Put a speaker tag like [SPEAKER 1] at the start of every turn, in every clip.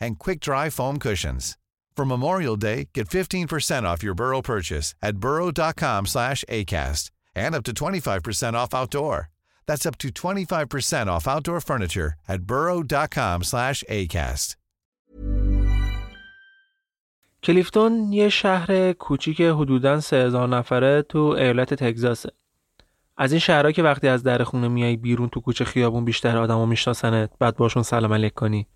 [SPEAKER 1] and quick-dry foam cushions. For Memorial Day, get 15% off your Burrow purchase at burrow.com slash ACAST and up to 25% off outdoor. That's up to 25% off outdoor furniture at burrow.com slash ACAST.
[SPEAKER 2] کلیفتون یه شهر کوچیک حدوداً 3000 نفره تو ایالت تگزاسه. از این شهرها که وقتی از در خونه میای بیرون تو کوچه خیابون بیشتر آدمو میشناسنت بعد باشون سلام علیک کنی.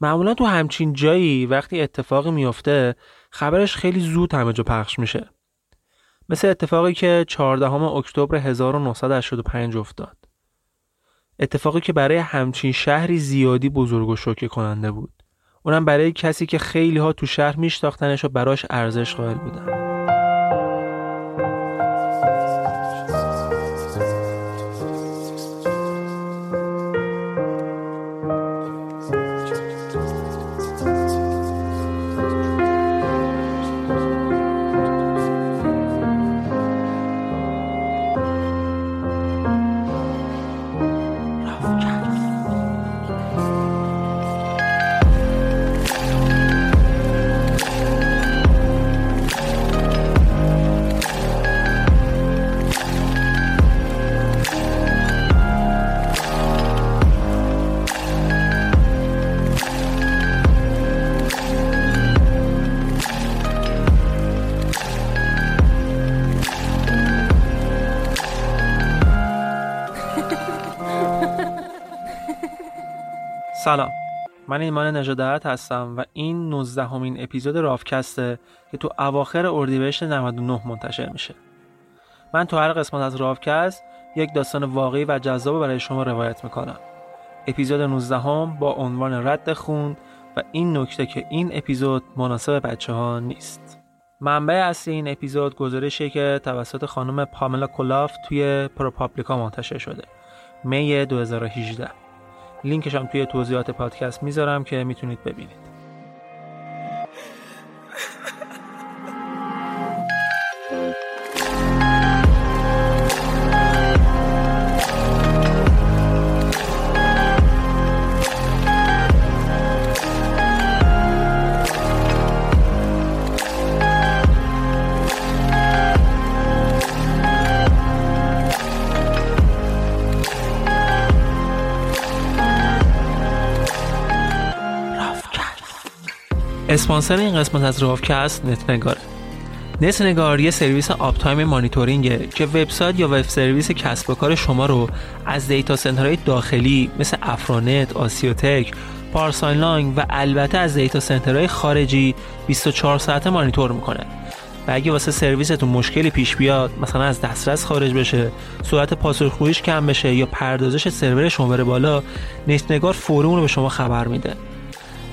[SPEAKER 2] معمولا تو همچین جایی وقتی اتفاقی میفته خبرش خیلی زود همه جا پخش میشه. مثل اتفاقی که 14 اکتبر 1985 افتاد. اتفاقی که برای همچین شهری زیادی بزرگ و شوکه کننده بود. اونم برای کسی که خیلی ها تو شهر میشناختنش و براش ارزش قائل بودن. سلام. من ایمان نجادت هستم و این 19 همین اپیزود رافکسته که تو اواخر اردیبهشت 99 منتشر میشه. من تو هر قسمت از رافکست یک داستان واقعی و جذاب برای شما روایت می‌کنم. اپیزود 19 هم با عنوان رد خون و این نکته که این اپیزود مناسب بچه ها نیست. منبع اصلی این اپیزود گزارشی که توسط خانم پاملا کلاف توی پروپابلیکا منتشر شده. می 2018 لینکش هم توی توضیحات پادکست می‌ذارم که می‌تونید ببینید. اسپانسر این قسمت از رافکست نتنگاره. نتنگار یه سرویس uptime monitoring ه که وبسایت یا web service کسب و کار شما رو از data center های داخلی مثل افرانت، آسیوتک، پارس آنلاین و البته از data center های خارجی 24 ساعته مانیتور می‌کنه. و اگه واسه سرویستون مشکلی پیش بیاد مثلا از دسترس خارج بشه سرعت پاسخگوییش کم بشه یا پردازش سرور شما بره بالا نتنگار فوری رو به شما خبر میده.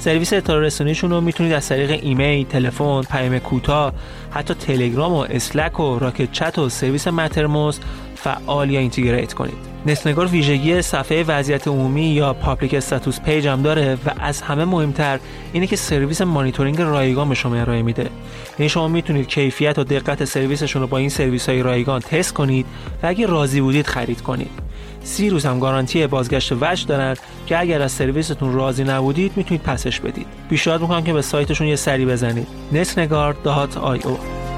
[SPEAKER 2] سرویس اطلاع رسانیشون رو می‌تونید از طریق ایمیل، تلفن، پیام کوتاه، حتی تلگرام و Slack و Rocket.Chat و سرویس Mattermost فعال یا integrate کنید. نتنگار ویژگی صفحه وضعیت عمومی یا public status page هم داره و از همه مهمتر اینه که سرویس مانیتورینگ رایگان به شما ارائه میده یعنی شما می‌تونید کیفیت و دقت سرویسشون رو با این سرویس های رایگان تست کنید و اگه راضی بودید خرید کنید سی روز هم گارانتی بازگشت وجه دارن که اگر از سرویستون راضی نبودید می‌تونید پسش بدید. پیشنهاد می‌کنم که به سایتشون یه سری بزنید. netnegar.io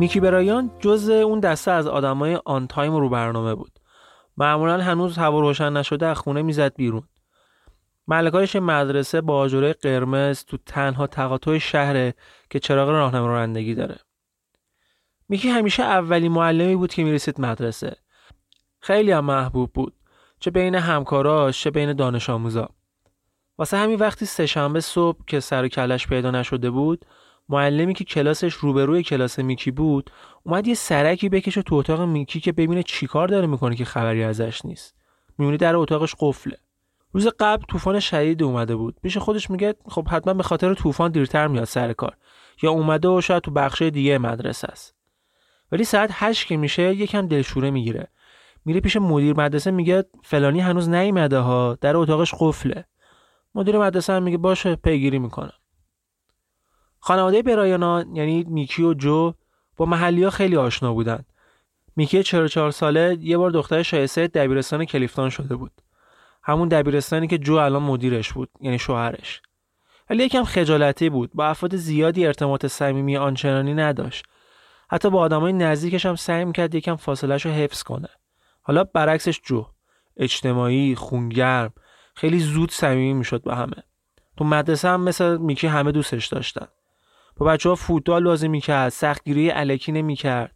[SPEAKER 2] میکی برایان جز اون دسته از آدمای آن تایم رو برنامه بود. معمولا هنوز هوا روشن نشده از خونه می‌زد بیرون. ملکایش مدرسه با آجوره قرمز تو تنها تقاطع شهره که چراغ راهنما رانندگی داره. میکی همیشه اولی معلمی بود که می‌رسید مدرسه. خیلی هم محبوب بود. چه بین همکاراش چه بین دانش آموزا واسه همین وقتی سهشنبه صبح که سر کلش پیدا نشده بود معلمی که کلاسش روبروی کلاس میکی بود اومد یه سرکی بکشه تو اتاق میکی که ببینه چیکار داره می‌کنه که خبری ازش نیست. می‌بینی در اتاقش قفله. روز قبل طوفان شدید اومده بود. پیش خودش میگه خب حتما به خاطر طوفان دیرتر میاد سر کار. یا اومده و شاید تو بخش دیگه مدرسه است. ولی ساعت هشت که میشه یکم دلشوره می‌گیره. میره پیش مدیر مدرسه میگه فلانی هنوز نیومده ها در اتاقش قفله. مدیر مدرسه هم میگه باشه پیگیری می‌کنه خانواده برایانا یعنی میکی و جو با محلی ها خیلی آشنا بودن. میکی 44 ساله یه بار دختر شایسته دبیرستان کلیفتان شده بود. همون دبیرستانی که جو الان مدیرش بود یعنی شوهرش. ولی یکم خجالتی بود با افراد زیادی ارتباط صمیمی آنچنانی نداشت. حتی با آدمای نزدیکش هم سعی می‌کرد یکم فاصلهش حفظ کنه. حالا برعکسش جو اجتماعی، خونگرم، خیلی زود صمیمی می‌شد با همه. تو مدرسه هم مثل میکی همه دوستش داشتن. با بچه ها فوتبال بازی می‌کرد سختگیری علکی نمی‌کرد.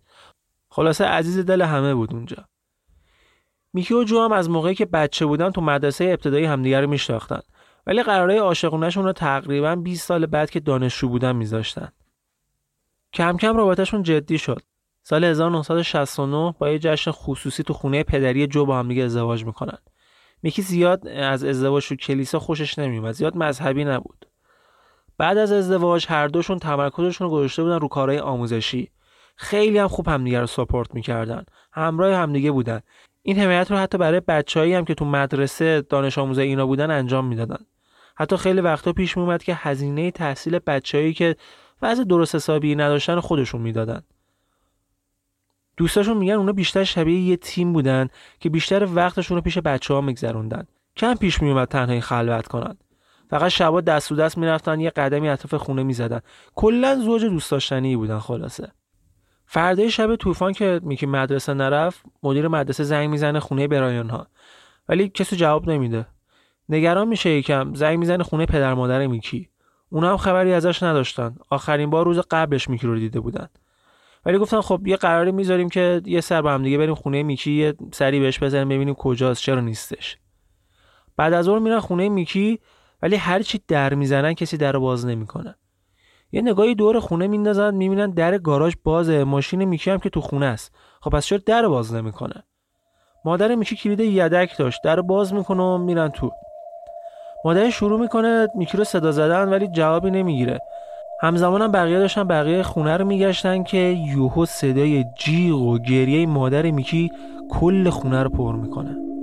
[SPEAKER 2] خلاصه عزیز دل همه بود اونجا. میکی و جو هم از موقعی که بچه بودن تو مدرسه ابتدایی همدیگه رو میشناختن. ولی قراره عاشقونهشون رو تقریبا 20 سال بعد که دانشجو بودن میذاشتن. کم کم رابطهشون جدی شد. سال 1969 با یه جشن خصوصی تو خونه پدری جو با همدیگه ازدواج می‌کنن. میکی زیاد از ازدواج تو کلیسا خوشش نمیومد زیاد مذهبی نبود. بعد از ازدواج هر دوشون تمرکزشون رو گذاشته بودن رو کارهای آموزشی. خیلی هم خوب همدیگه رو ساپورت می‌کردن. همراه همدیگه بودن. این حمایت رو حتی برای بچههایی هم که تو مدرسه دانش آموزه اینا بودن انجام می‌دادن. حتی خیلی وقتا پیش میومد که هزینه تحصیل بچههایی که وضع درست حسابی نداشتن خودشون می‌دادن. دوستاشون میگن اونا بیشتر شبیه یه تیم بودن که بیشتر وقتشون رو پیش بچه ها میگذروندن. کم پیش میومد تنهایی خلوت کنن. فقط شبا دست و دست می‌رفتن یه قدمی اطراف خونه می‌زدن. کلا زوج دوست داشتنی بودن خلاصه. فردای شب طوفان که میکی مدرسه نرفت مدیر مدرسه زنگ می‌زنه خونه برایان ها ولی کسی جواب نمیده. نگران میشه یکم زنگ می‌زنه خونه پدر مادر میکی. اونا هم خبری ازش نداشتن. آخرین بار روز قبلش میکی رو دیده بودن. ولی گفتن خب یه قراری می‌ذاریم که یه سر با هم دیگه بریم خونه میکی یه سری بهش بزنیم ببینیم کجاست چرا نیستش. بعد از اون میرن خونه میکی ولی هر چی در می‌زنن کسی در باز نمی‌کنه. یه نگاهی دور خونه میندازن می‌بینن در گاراژ بازه. ماشین میکی هم که تو خونه است. خب پس چرا در باز نمی‌کنه؟ مادر میکی کلید یدک داشت. در باز می‌کنه و میرن تو. مادر شروع می‌کنه میکی رو صدا زدن ولی جوابی نمی‌گیره. همزمان هم بقیه داشتن بقیه خونه رو میگشتن که یوهو صدای جیغ و گریه مادر میکی کل خونه رو پر می‌کنه.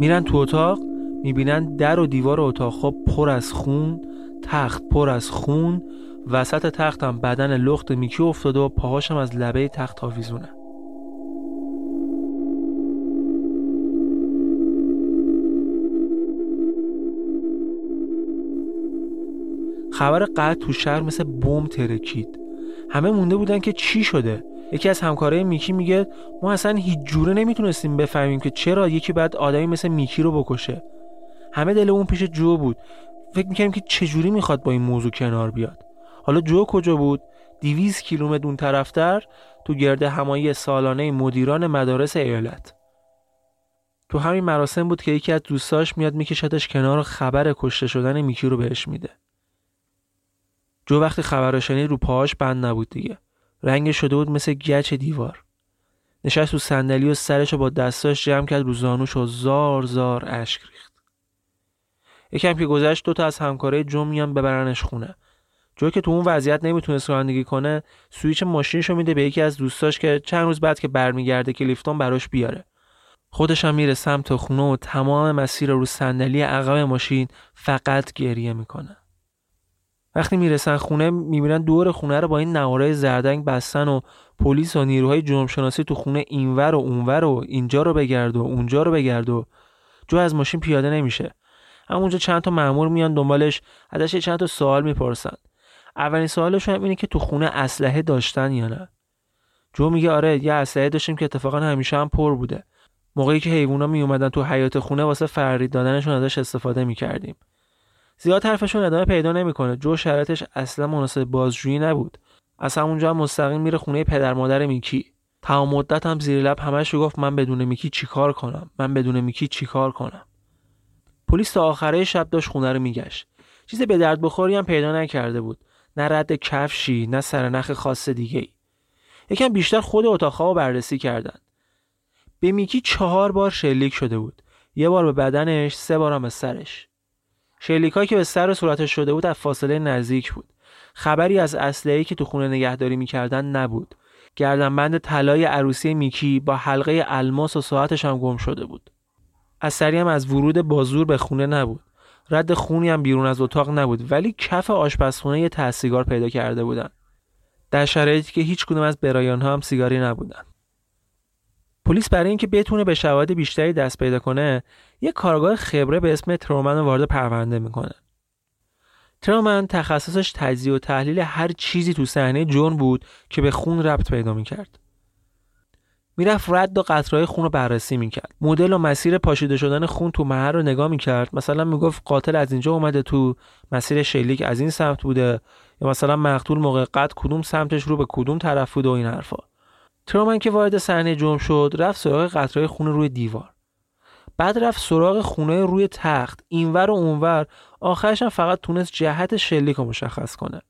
[SPEAKER 2] میرن تو اتاق می‌بینن در و دیوار اتاق خواب پر از خون تخت پر از خون وسط تخت هم بدن لخت میکی افتاده و پاهاشم از لبه تخت آویزونه. خبر قطع تو شهر مثل بم ترکید. همه مونده بودن که چی شده؟ یکی از همکارای میکی میگه ما اصلا هیچ جوره نمی‌تونستیم بفهمیم که چرا یکی بعد آدمی مثل میکی رو بکشه. همه دل اون پیش جو بود. فکر می‌کنیم که چجوری می‌خواد با این موضوع کنار بیاد. حالا جو کجا بود؟ 200 کیلومتر اون طرفتر تو گرد همایی سالانه مدیران مدارس ایالت. تو همین مراسم بود که یکی از دوستاش میاد میکشدش کنار و خبر کشته شدن میکی رو بهش میده. جو وقتی خبر شنید رو پاهاش بند نبود دیگه. رنگ شده بود مثل گچ دیوار. نشست تو صندلی و سرش با دستاش جمع کرد رو زانوش و زار زار اشک ریخت. یکم که گذشت دوتا از همکارای جو میان ببرنش خونه. جو که تو اون وضعیت نمی‌تونست رانندگی کنه سویچ ماشینشو میده به یکی از دوستاش که چند روز بعد که برمیگرده که لیفتون براش بیاره. خودش هم میره سمت خونه و تمام مسیر رو صندلی عقب ماشین فقط گریه می‌کنه. وقتی می‌رسن خونه می‌بینن دور خونه رو با این نوارای زردنگ بستن و پلیس و نیروهای جرم شناسی تو خونه اینور و اونور و اینجا رو بگرد و اونجا رو بگرد و جو از ماشین پیاده نمیشه. همونجا چند تا مامور میان دنبالش ازش چند تا سوال می‌پرسن. اولین سوالشون هم اینه که تو خونه اسلحه داشتن یا نه. جو میگه آره یه اسلحه داشتیم که اتفاقا همیشه هم پر بوده. موقعی که حیوونا می اومدن تو حیات خونه واسه فرید دادنشون ازش استفاده می‌کردیم. زیاد حرفشون ادامه پیدا نمی‌کنه. جو شرایطش اصلا مناسب بازجویی نبود. از همونجا هم مستقیم میره خونه پدر مادر میکی. تمام مدت هم زیر لب همش گفت من بدون میکی چیکار کنم؟ من بدون میکی چیکار کنم؟ پلیس تا آخره شب داشت خونه رو میگشت. چیز به درد بخوری هم پیدا نکرده بود. نه رد کفشی نه سرنخ خاص دیگه ای. یکم بیشتر خود اتاقها رو بررسی کردن به میکی چهار بار شلیک شده بود. یه بار به بدنش سه بار هم به سرش. شلیکایی که به سر و صورتش شده بود از فاصله نزدیک بود. خبری از اسلحه‌ای که تو خونه نگهداری می‌کردن نبود. گردنبند طلای عروسی میکی با حلقه الماس و ساعتش هم گم شده بود. اثری هم از ورود بازور به خونه نبود. رد خونی هم بیرون از اتاق نبود ولی کف آشپزخونه یه ته سیگار پیدا کرده بودن. در شرایطی که هیچ کدوم از برایان ها هم سیگاری نبودن. پلیس برای اینکه بتونه به شواهد بیشتری دست پیدا کنه یه کارگاه خبره به اسم ترومن رو وارد پرونده می‌کنه. ترومن تخصصش تجزیه و تحلیل هر چیزی تو صحنه جرم بود که به خون ربط پیدا می‌کرد. می‌رفت رد و قطرهای خون رو بررسی می‌کرد. مدل و مسیر پاشیده شدن خون تو محل رو نگاه می‌کرد. مثلا می‌گفت قاتل از اینجا اومده تو مسیر شلیک از این سمت بوده یا مثلا مقتول موقع قتل کدوم سمتش رو به کدوم طرف بوده و این حرفا. ترومن که وارد صحنه جرم شد رفت سراغ قطرهای خون روی دیوار. بعد رفت سراغ خونه روی تخت اینور و اونور. هم فقط تونست جهت شلیک رو مشخص کنه.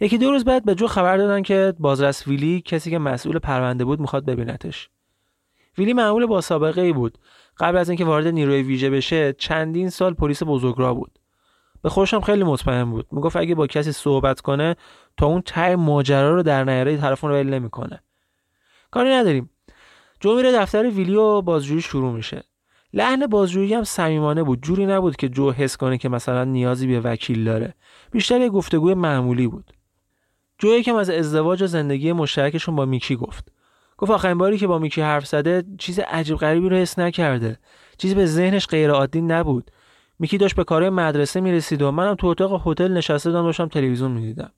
[SPEAKER 2] یکی دو روز بعد به جو خبر دادن که بازرس ویلی کسی که مسئول پرونده بود می‌خواد ببینتش. ویلی معمول با سابقه ای بود. قبل از اینکه وارد نیروی ویژه بشه چندین سال پلیس بزرگراه بود. به خودشم خیلی مطمئن بود. می‌گفت اگه با کسی صحبت کنه تا اون ته ماجرا رو در نیاره طرفون رو ول نمی‌کنه. کاری نداریم. جو میره دفتر ویلی و بازجویی شروع میشه. لحن بازجویی هم صمیمانه بود. جوری نبود که جو حس کنه که مثلا نیازی به وکیل داره. بیشتر یه گفتگوی معمولی بود. جو یکم از ازدواج و زندگی مشترکشون با میکی گفت. گفت آخرین باری که با میکی حرف زده چیز عجیب غریبی رو حس نکرده. چیزی به ذهنش غیر عادی نبود. میکی داشت به کارهای مدرسه می‌رسید و منم تو اتاق هتل نشسته داشتم داشتم تلویزیون می‌دیدم.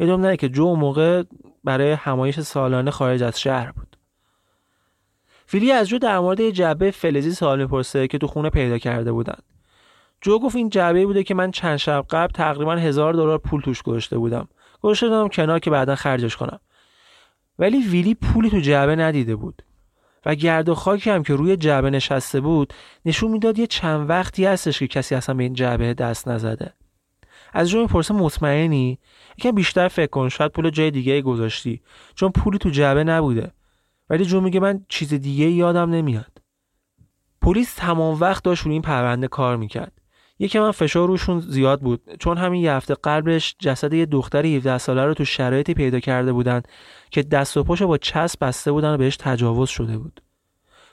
[SPEAKER 2] یادم نه که جو موقع برای همایش سالانه خارج از شهر بود. فیلی از جو در مورد جعبه فلزی سوال می‌پرسه که تو خونه پیدا کرده بودن. جو گفت این جعبه بوده که من چند شب قبل تقریبا هزار دلار پول توش گذاشته بودم. گذاشته دادم کنار که بعدا خرجش کنم. ولی ویلی پولی تو جعبه ندیده بود. و گرد و خاکی هم که روی جعبه نشسته بود نشون می‌داد یه چند وقتی هستش که کسی اصلا به این جعبه دست نزده. از جو می‌پرسه مطمئنی؟ یکم بیشتر فکر کن شاید پول جای دیگه گذاشتی. چون پولی تو جعبه نبوده. ولی جو میگه من چیز دیگه یادم نمیاد. پلیس تمام وقت داشت روی این پرونده کار می‌کرد. یکی من فشار روشون زیاد بود. چون همین یه هفته قبلش جسد یه دختر 17 ساله رو تو شرایطی پیدا کرده بودن که دست و پاشو با چسب بسته بودن و بهش تجاوز شده بود.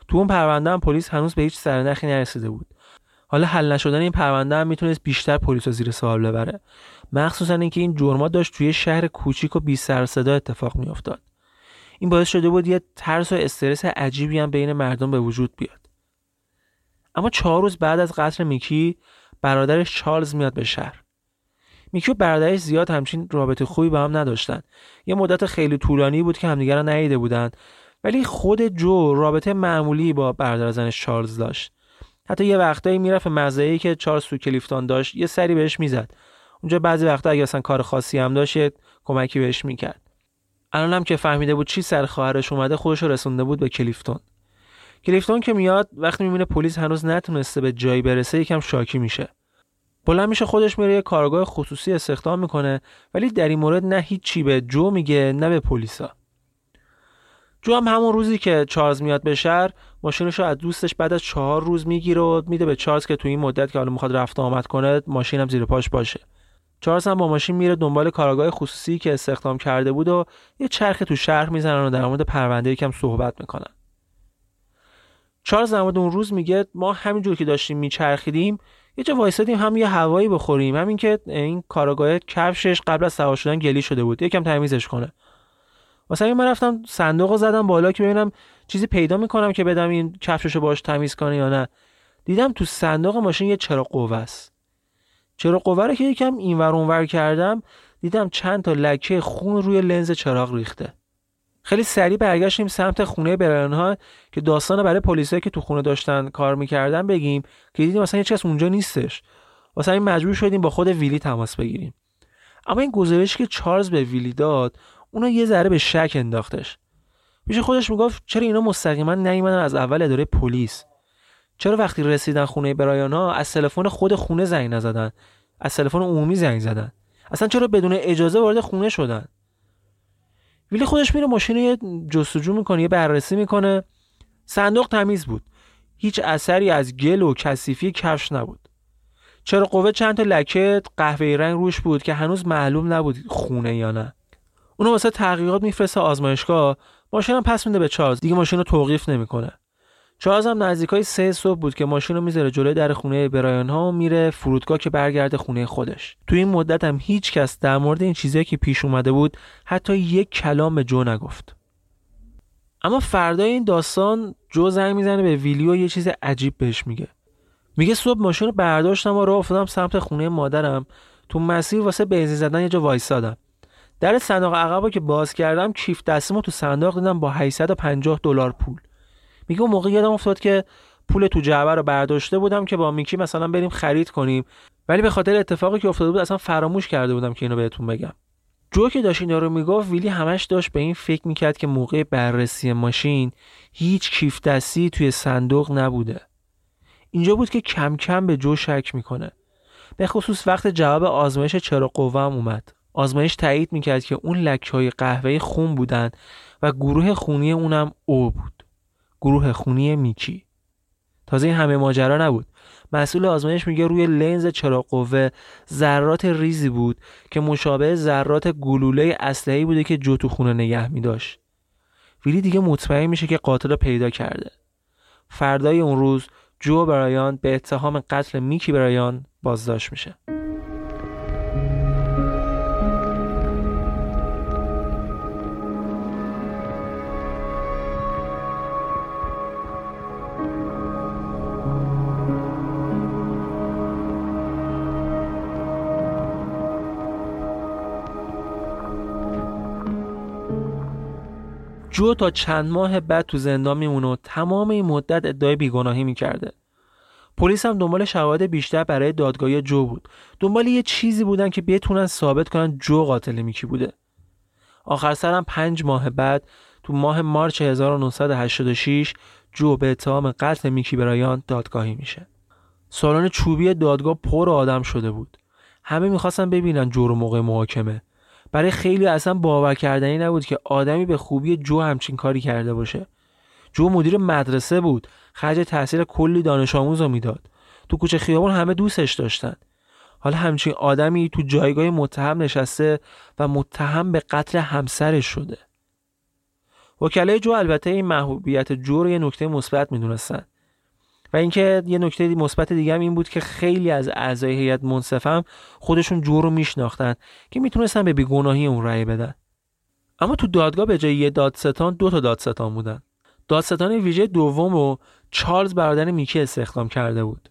[SPEAKER 2] تو اون پرونده هم پلیس هنوز به هیچ سرنخی نرسیده بود. حالا حل نشدن این پرونده هم می‌تونست بیشتر پلیس رو زیر سوال ببره. مخصوصا اینکه این جرما داشت توی شهر کوچیک و بی سر صدا اتفاق میافتاد. این باعث شده بود یه ترس و استرس عجیبی هم بین مردم به وجود بیاد. اما چهار روز بعد از قتل میکی برادرش چارلز میاد به شهر. میکی و برادرش زیاد همچین رابطه خوبی با هم نداشتن. یه مدت خیلی طولانی بود که همدیگر رو ندیده بودن. ولی خود جو رابطه معمولی با برادر زنش چارلز داشت. حتی یه وقتایی می‌رفت مزه‌ای که چارلز تو کلیفتان داشت یه سری بهش می‌زد. اونجا بعضی وقتا اگه اصلا کار خاصی هم داشت کمکی بهش می‌کرد. الان هم که فهمیده بود چی سر خواهرش اومده خودش رسونده بود به کلیفتون. کلیفتون که میاد وقتی می‌بینه پلیس هنوز نتونسته به جایی برسه یکم شاکی میشه. بلند میشه خودش میره یه کارگاه خصوصی استخدام می‌کنه ولی در این مورد نه هیچی به جو میگه نه به پلیسا. جو هم همون روزی که چارلز میاد به شهر ماشینش رو از دوستش بعد از چهار روز می‌گیره و میده به چارلز که تو این مدت که حالا می‌خواد رفت آمد کنه ماشین هم زیر پاش باشه. چارلز هم با ماشین میره دنبال کارگاه خصوصی که استخدام کرده بود و یه چرخ تو شهر می‌زنن و در مورد پرونده یکم صحبت می‌کنن. چارلز در اون روز میگه ما همینجور که داشتیم میچرخیدیم یه جا وایسادیم هم یه هوایی بخوریم. همین که این کارگاه کفشش قبل از سوار شدن گلی شده بود. یکم تمیزش کنه. واسه من رفتم صندوق زدم بالا که ببینم چیزی پیدا می‌کنم که بدم این کفششو باش تمیز کنه یا نه. دیدم تو صندوق ماشین یه چرا قوه است. چرا قوه رو که یکم اینور اونور کردم دیدم چند تا لکه خون روی لنز چراغ ریخته. خیلی سریع برگشتیم سمت خونه برایان ها که داستان برای پلیسایی که تو خونه داشتن کار می‌کردن بگیم که دیدیم مثلا هیچ کس اونجا نیستش. واسه این مجبور شدیم با خود ویلی تماس بگیریم. اما این گزارشی که چارلز به ویلی داد اونو یه ذره به شک انداختش. پیش خودش می‌گفت چرا اینا مستقیما نیومدن از اول اداره پلیس؟ چرا وقتی رسیدن خونه برایان ها از تلفن خود خونه زنگ نزدن؟ از تلفن عمومی زنگ زدن؟ اصلا چرا بدون اجازه وارد خونه شدن؟ ویلی خودش میره ماشین یه جستجو می‌کنه یه بررسی می‌کنه. صندوق تمیز بود. هیچ اثری از گل و کثیفی کفش نبود. چرا قوه چند تا لکه قهوه‌ای رنگ روش بود که هنوز معلوم نبود خونه یا نه. اونو واسه تحقیقات میفرسته آزمایشگاه. ماشین هم پس میده به چارلز. دیگه ماشین رو توقیف نمی‌کنه. چارلز هم نزدیکای سه صبح بود که ماشین رو می‌ذاره جلوی در خونه برایان ها و میره فرودگاه که برگرده خونه خودش. تو این مدت هم هیچ کس در مورد این چیزایی که پیش اومده بود حتی یک کلام به جو نگفت. اما فردای این داستان جو زنگ می‌زنه به ویلیو یه چیز عجیب بهش میگه. میگه صبح ماشین رو برداشتم و راه افتادم سمت خونه مادرم. تو مسیر واسه بنزین زدن یه جا وایسادم. در صندوق عقبا که باز کردم کیف دستیمو تو صندوق دیدم با 850 دلار پول. میگه اون موقع یادم افتاد که پول تو جعبه رو برداشته بودم که با میکی مثلا بریم خرید کنیم. ولی به خاطر اتفاقی که افتاده بود اصلا فراموش کرده بودم که اینو بهتون بگم. جو که داشت اینا رو می‌گفت ویلی همش داشت به این فکر می‌کرد که موقع بررسی ماشین هیچ کیف دستی توی صندوق نبوده. اینجا بود که کم کم به جو شک می‌کنه. به خصوص وقت جواب آزمایش چرا قوام اومد. آزمایش تایید می‌کرد که اون لکه های قهوه خون بودن و گروه خونی اونم او بود. گروه خونی میکی تازه این همه ماجرا نبود. مسئول آزمایش میگه روی لنز چراغ قوه ذرات ریزی بود که مشابه ذرات گلوله اسلحه‌ای بوده که جو تو خونه نگه میداشت. ویلی دیگه مطمئن میشه که قاتل رو پیدا کرده. فردای اون روز جو برایان به اتهام قتل میکی برایان بازداشت میشه. جو تا چند ماه بعد تو زندان میمونه و تمام این مدت ادعای بیگناهی می‌کرده. پلیس هم دنبال شواهد بیشتر برای دادگاهی جو بود. دنبال یه چیزی بودن که بتونن ثابت کنن جو قاتل میکی بوده. آخر سرم پنج ماه بعد تو ماه مارچ 1986 جو به اتهام قتل میکی برایان دادگاهی میشه. سالن چوبی دادگاه پر آدم شده بود. همه می‌خواستن ببینن جو رو موقع محاکمه. برای خیلی اصلا باور کردنی نبود که آدمی به خوبی جو همچین کاری کرده باشه. جو مدیر مدرسه بود خرج تحصیل کلی دانش آموز رو می‌داد. تو کوچه خیابون همه دوستش داشتن. حالا همچین آدمی تو جایگاه متهم نشسته و متهم به قتل همسرش شده. وکلای جو البته این محبوبیت جو رو یه نکته مثبت می‌دونستن. و اینکه یه نکته مثبت دیگه هم این بود که خیلی از اعضای هیئت منصفم خودشون جو رو میشناختن که می‌تونستن به بیگناهی اون رأی بدن. اما تو دادگاه به جای یه دادستان دو تا دادستان بودن. دادستان ویژه دوم رو چارلز برادر میکی استخدام کرده بود.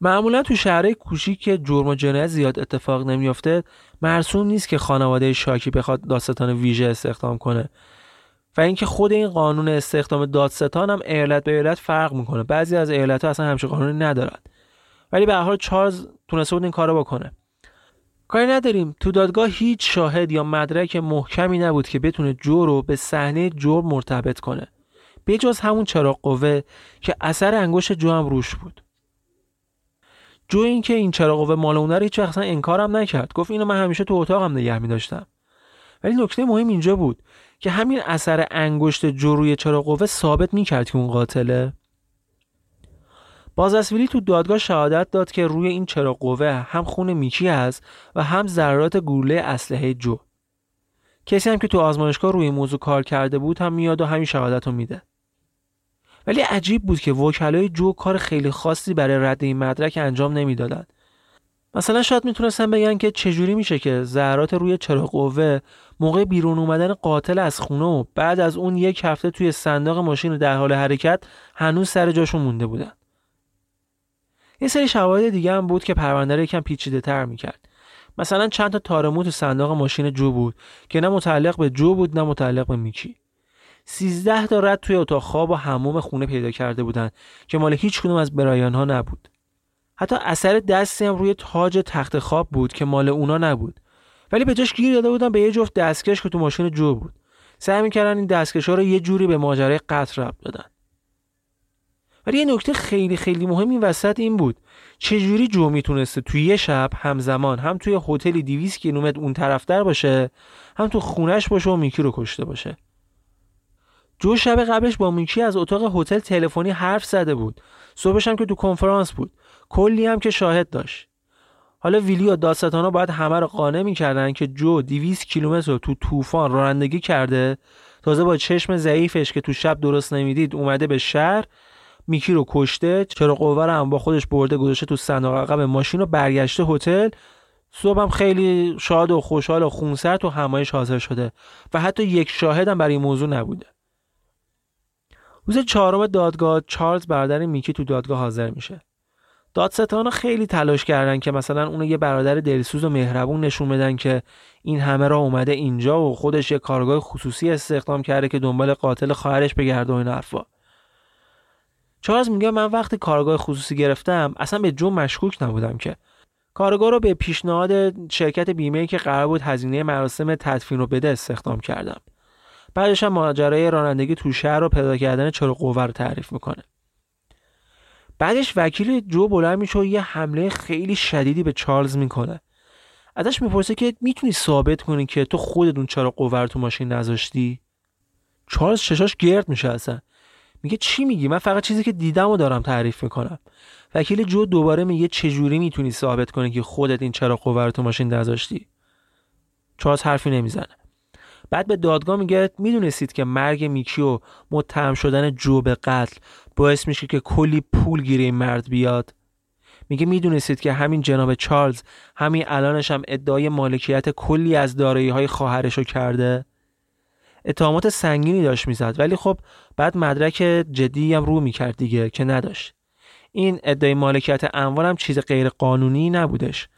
[SPEAKER 2] معمولا تو شهرهای کوچیک که جرم و جنایت زیاد اتفاق نمیافته مرسوم نیست که خانواده شاکی بخواد دادستان ویژه استخدام کنه. و اینکه خود این قانون استخدام دادستان هم ایالت به ایالت فرق می‌کنه. بعضی از ایالت ها اصلا همچین قانونی ندارن. ولی به هر حال چارلز تونسته بود این کارو بکنه. کاری نداریم. تو دادگاه هیچ شاهد یا مدرک محکمی نبود که بتونه جو رو به صحنه جرم مرتبط کنه. به جز همون چراغ قوه که اثر انگشت جو هم روش بود. جو اینکه این چراغ قوه مال اونه رو هیچ وقت انکارم نکرد. گفت اینو من همیشه تو اتاقم نگه می داشتم ولی نکته مهم اینجا بود. که همین اثر انگشت جو روی چراغ قوه ثابت می‌کرد که اون قاتله. بازسویلی تو دادگاه شهادت داد که روی این چراغ قوه هم خون میکی هست و هم ذرات گلوله اسلحه جو. کسی هم که تو آزمایشگاه روی موضوع کار کرده بود هم میاد و همین شهادت رو میده. ولی عجیب بود که وکلای جو کار خیلی خاصی برای رد این مدرک انجام نمی‌دادن. مثلا شاید می‌تونستن بگن که چجوری میشه که ذرات روی چراغ قوه موقع بیرون اومدن قاتل از خونه و بعد از اون یک هفته توی صندوق ماشین در حال حرکت هنوز سر جاشون مونده بودن. یه سری شواهد دیگه هم بود که پرونده رو یکم پیچیده تر می‌کرد. مثلا چند تا تارمو تو صندوق ماشین جو بود که نه متعلق به جو بود نه متعلق به میکی. سیزده تا رد توی اتاق خواب و حموم خونه پیدا کرده بودن که مال هیچ کدوم از برایان ها نبود. حتی اثر دستی هم روی تاج تخت خواب بود که مال اونا نبود. ولی به جاش گیر داده بودن به یه جفت دستکش که تو ماشین جو بود. سعی می‌کردن این دستکش ها رو یه جوری به ماجرای قتل ربط بدن. ولی یه نکته خیلی خیلی مهم این وسط این بود. چجوری جو می‌تونسته توی یه شب همزمان هم توی هتلی 200 کیلومتر اون طرفتر باشه هم تو خونش باشه و میکی رو کشته باشه؟ جو شب قبلش با میکی از اتاق هتل تلفنی حرف زده بود. صبحش هم که تو کنفرانس بود. کلی هم که شاهد داشت. حالا ویلی و داستانا باید همه رو قانع می‌کردن که جو 200 کیلومتر تو طوفان رانندگی کرده تازه با چشم ضعیفش که تو شب درست نمی‌دید اومده به شهر میکی رو کشته چرا قوه هم با خودش برده گذاشته تو صندوق عقب ماشین رو برگشته هتل. صبحم خیلی شاد و خوشحال و خونسر تو همایش حاضر شده و حتی یک شاهد هم برای این موضوع نبوده. روز چهارم دادگاه چارلز برادر میکی تو دادگاه حاضر میشه. دادستانا خیلی تلاش کردن که مثلا اونو یه برادر دلسوز و مهربون نشون بدن که این همه را اومده اینجا و خودش یه کارگاه خصوصی استخدام کرده که دنبال قاتل خواهرش بگرده و این حرفا. چارلز میگه من وقتی کارگاه خصوصی گرفتم اصلا به جو مشکوک نبودم که. کارگاه رو به پیشنهاد شرکت بیمه که قرار بود هزینه مراسم تدفین رو بده استخدام کردم. بعدش هم ماجرای رانندگی تو شهر رو پیدا کردن چرا قوه رو تعریف می‌کنه. بعدش وکیل جو بلند میشه یه حمله خیلی شدیدی به چارلز می‌کنه. ازش می‌پرسه که می‌تونی ثابت کنی که تو خودت اون چرا قوه رو تو ماشین نذاشتی؟ چارلز ششاش گرد میشه اصلا. میگه چی میگی؟ من فقط چیزی که دیدم و دارم تعریف می‌کنم. وکیل جو دوباره میگه چجوری می‌تونی ثابت کنی که خودت این چرا قوه رو تو ماشین نذاشتی؟ چارلز حرفی نمی‌زنه. بعد به دادگاه میگه می‌دونستید که مرگ میکی و متهم شدن جو به قتل باعث میشه که کلی پول گیره این مرد بیاد؟ میگه می‌دونستید که همین جناب چارلز همین الانش هم ادعای مالکیت کلی از دارایی های خواهرش کرده؟ اتهامات سنگینی داشت می‌زد ولی خب بعد مدرک جدی هم رو می‌کرد دیگه که نداشت. این ادعای مالکیت اموال هم چیز غیر قانونی نبودش.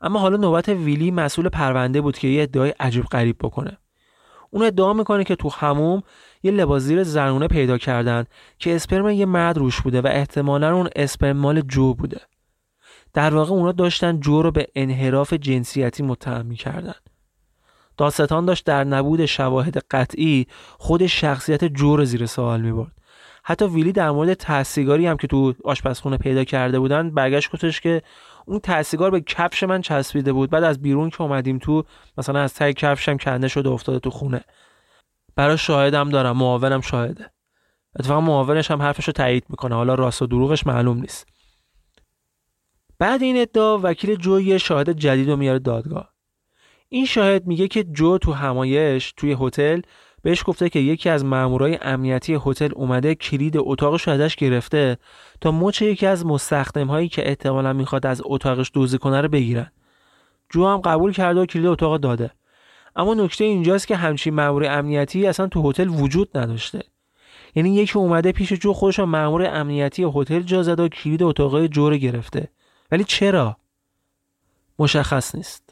[SPEAKER 2] اما حالا نوبت ویلی مسئول پرونده بود که یه ادعای عجیب غریب بکنه. اون ادعا می‌کنه که تو هموم یه لباس زیر زنونه پیدا کردن که اسپرم یه مرد روش بوده و احتمالا اون اسپرم مال جو بوده. در واقع اونا داشتن جو رو به انحراف جنسیتی متهم می‌کردن. داستان داشت در نبود شواهد قطعی خود شخصیت جو رو زیر سوال می‌برد. حتی ویلی در مورد تحصیگاری هم که تو آشپزخونه پیدا کرده بودن برگشت گفتش که اون تحصیگار به کفش من چسبیده بود. بعد از بیرون که اومدیم تو مثلا از تای کفشم کنده شده افتاده تو خونه. برای شاهدم دارم معاونم شاهده. اتفاقا معاونش هم حرفش رو تایید می‌کنه. حالا راست و دروغش معلوم نیست. بعد این ادعا وکیل جو یه شاهد جدید رو میاره دادگاه. این شاهد میگه که جو تو همایش توی هتل بهش گفته که یکی از مامورای امنیتی هتل اومده کلید اتاقش ازش گرفته تا مچ یکی از مستخدم هایی که احتمالا می‌خواد از اتاقش دوزی کنه رو بگیرن. جو هم قبول کرده و کلید اتاق داده. اما نکته اینجاست که همچین مامور امنیتی اصلا تو هتل وجود نداشته. یعنی یکی اومده پیش جو خودش مامور امنیتی هتل جا زده و کلید اتاق جو رو گرفته. ولی چرا؟ مشخص نیست.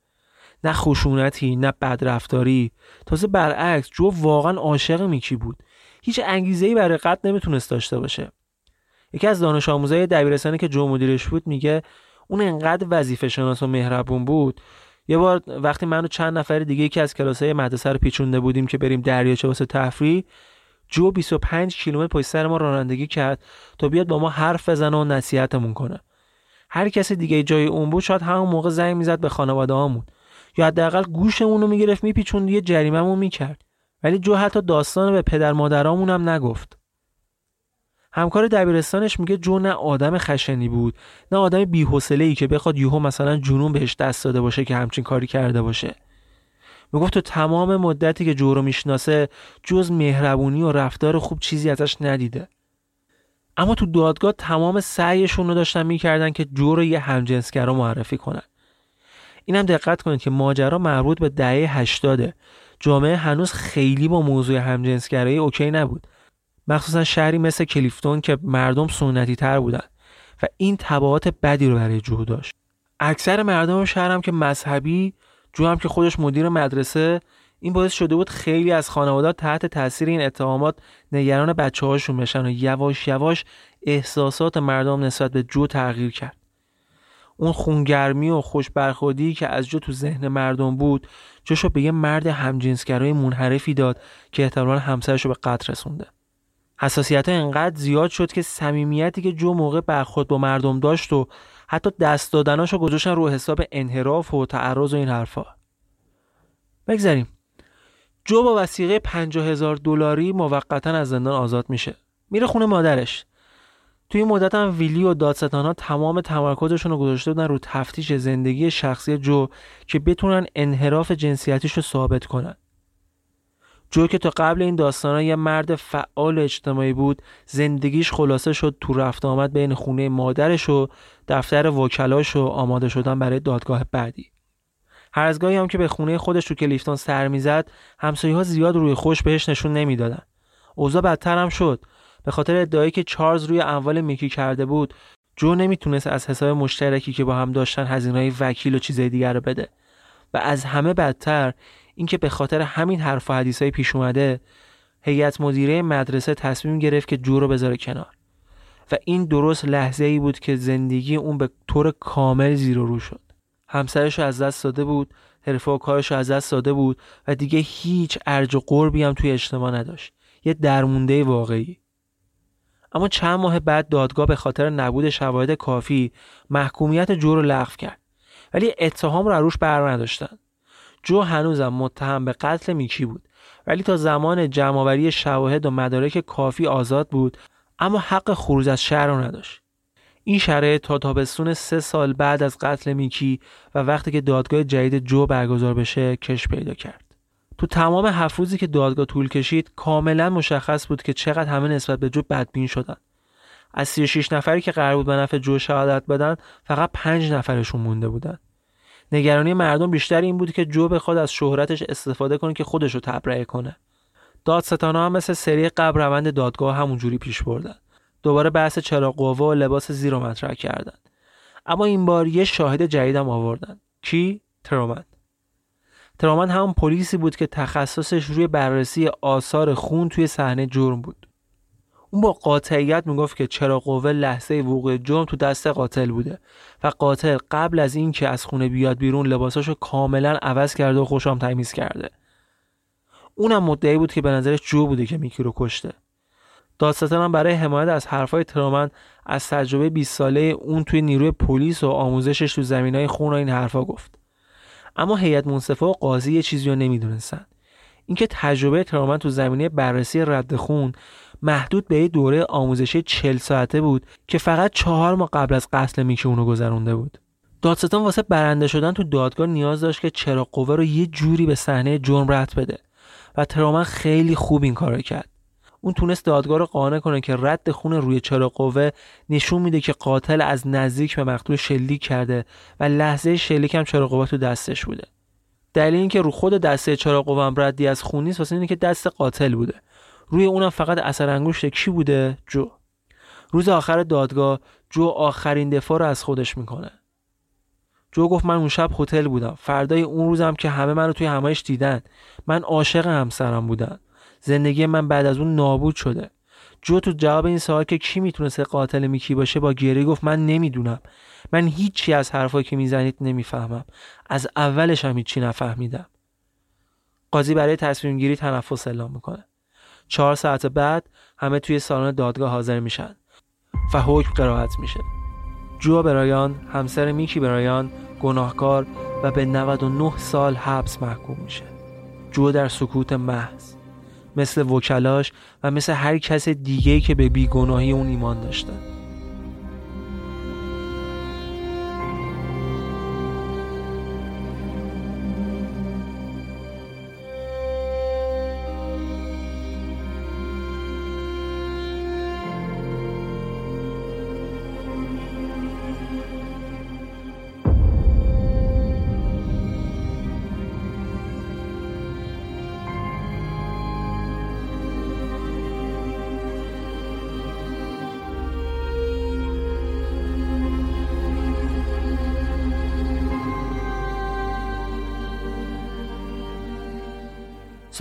[SPEAKER 2] نه خشونتی، نه بدرفتاری. تازه برعکس جو واقعا عاشق میکی بود. هیچ انگیزه ای برای قتل نمی‌تونست داشته باشه. یکی از دانش آموزای دبیرستانی که جو مدیرش بود میگه اون انقدر وظیفه شناس و مهربون بود یه بار وقتی من و چند نفر دیگه یکی از کلاسای مدرسه رو پیچونده بودیم که بریم دریاچه واسه تفریح جو 25 کیلومتر پشت سر ما رانندگی کرد تا بیاد با ما حرف بزنه و نصیحتمون کنه هر کسی دیگه جای اون بود شاید همون موقع زنگ می‌زد به خانواده هامون یا حداقل گوشمون رو می‌گرفت میپیچوند یه جریمهمون می‌کرد. ولی جو حتی داستان به پدر مادرامون هم نگفت. همکار دبیرستانش میگه جو نه آدم خشنی بود نه آدم بی‌حوصله ای که بخواد یهو مثلا جنون بهش دست داده باشه که همچین کاری کرده باشه. می‌گفت تو تمام مدتی که جو رو می‌شناسه جز مهربونی و رفتار خوب چیزی ازش ندیده. اما تو دادگاه تمام سعیشون رو داشتن می‌کردن که جو رو یه همجنسگرا معرفی کنن. اینم دقت کنید که ماجرا مربوط به دهه 80 جامعه هنوز خیلی با موضوع همجنسگرایی اوکی نبود. مخصوصا شهری مثل کلیفتون که مردم سنتی تر بودن و این تبعات بدی رو برای جو داشت. اکثر مردم شهر هم که مذهبی جو هم که خودش مدیر مدرسه این باعث شده بود خیلی از خانواده تحت تاثیر این اتهامات نگران بچه هاشون بشن و یواش یواش احساسات مردم نسبت به جو تغییر کرد. اون خونگرمی و خوش برخوردی که از جو تو ذهن مردم بود جوشو به یه مرد همجنسگرای منحرفی داد که احتمالا همسرش رو به قتل رسونده. حساسیت ها انقدر زیاد شد که صمیمیتی که جو موقع برخورد با مردم داشت و حتی دست دادناشو گذاشتن رو حساب انحراف و تعرض و این حرفا. بگذاریم. جو با وسیقه 50 هزار دلاری موقتا از زندان آزاد میشه. میره خونه مادرش. توی این مدت هم ویلی و دادستان ها تمام تمرکزشون رو گذاشته بودن رو تفتیش زندگی شخصی جو که بتونن انحراف جنسیتیش رو ثابت کنن. جو که تا قبل این داستان یه مرد فعال اجتماعی بود زندگیش خلاصه شد تو رفت آمد بین خونه مادرش و دفتر وکلاش و آماده شدن برای دادگاه بعدی. هر از گاهی هم که به خونه خودش تو کلیفتون سر می‌زد همسایه ها زیاد روی خوش بهش نشون نمی‌دادن. اوضاع بدتر هم شد. به خاطر ادعایی که چارلز روی اموال میکی کرده بود جو نمی‌تونست از حساب مشترکی که با هم داشتن هزینه‌های وکیل و چیزای دیگر رو بده. و از همه بدتر اینکه به خاطر همین حرف و حدیثای پیش اومده هیئت مدیره مدرسه تصمیم گرفت که جو رو بذاره کنار. و این درست لحظه ای بود که زندگی اون به طور کامل زیر و رو شد. همسرش از دست داده بود حرفه و کارش از دست داده بود و دیگه هیچ ارج و قربی هم توی اجتماع نداشت. یه درمونده واقعی. اما چند ماه بعد دادگاه به خاطر نبود شواهد کافی محکومیت جو رو لغو کرد. ولی اتهام رو روش بر نداشتن. جو هنوزم متهم به قتل میکی بود. ولی تا زمان جمعآوری شواهد و مدارک کافی آزاد بود اما حق خروج از شهر رو نداشت. این شرایط تا تابستون سه سال بعد از قتل میکی و وقتی که دادگاه جدید جو برگزار بشه کش پیدا کرد. تو تمام روزی که دادگاه طول کشید کاملا مشخص بود که چقدر همه نسبت به جو بدبین شدن. از 36 نفری که قرار بود به نفع جو شهادت بدن فقط 5 نفرشون مونده بودن. نگرانی مردم بیشتر این بود که جو بخواد از شهرتش استفاده کنه که خودش رو تبرئه کنه. دادستانا هم مثل سری قبل روند دادگاه همونجوری پیش بردن. دوباره بحث چراغ قوه و لباس زیر رو مطرح کردن. اما این بار یه شاهد جدیدم آوردن. کی؟ ترومن ترومن همون پلیسی بود که تخصصش روی بررسی آثار خون توی صحنه جرم بود. اون با قاطعیت می‌گفت که چرا قوه لحظه وقوع جرم تو دست قاتل بوده و قاتل قبل از اینکه از خونه بیاد بیرون لباساشو کاملا عوض کرده و خوشام تمیز کرده. اونم مدعی بود که به نظرش جو بوده که میکی رو کشته. دادستان هم برای حمایت از حرفای ترومن از تجربه 20 ساله اون توی نیروی پلیس و آموزشش تو زمینای خون و این حرفا گفت. اما هیئت منصفه و قاضی یه چیزی رو نمی‌دونستن. اینکه تجربه ترومن تو زمینه بررسی رد خون محدود به دوره آموزشی 40 ساعته بود که فقط چهار ماه قبل از قتل میکی اونو گذرونده بود. دادستان واسه برنده شدن تو دادگاه نیاز داشت که چرا قوه رو یه جوری به صحنه جرم رد بده و ترومن خیلی خوب این کارو کرد. اون تونست دادگاه رو قانع کنه که رد خون روی چرا قوه نشون میده که قاتل از نزدیک به مقتول شلیک کرده و لحظه شلیک هم چرا قوه تو دستش بوده. دلیل اینکه رو خود دسته چرا قوه هم ردی از خون نیست واسه اینه که دست قاتل بوده. روی اونم فقط اثر انگشت کی بوده؟ جو. روز آخر دادگاه جو آخرین دفاع رو از خودش می‌کنه. جو گفت من اون شب هتل بودم. فردای اون روزم که همه منو توی همایش دیدن. من عاشق همسرم بودم. زندگی من بعد از اون نابود شده. جو تو جواب این سوال که کی می‌تونست قاتل میکی باشه با گیری گفت من نمی‌دونم. من هیچی از حرفایی که می‌زنید نمی‌فهمم. از اولش هم هیچی نفهمیدم. قاضی برای تصمیم گیری تنفس اعلام می‌کنه. چهار ساعت بعد همه توی سالن دادگاه حاضر میشن و حکم قرائت میشه. جو برایان همسر میکی برایان گناهکار و به 99 سال حبس محکوم میشه. جو در سکوت محض. مثل وکلاش و مثل هر کس دیگه که به بیگناهی اون ایمان داشتن.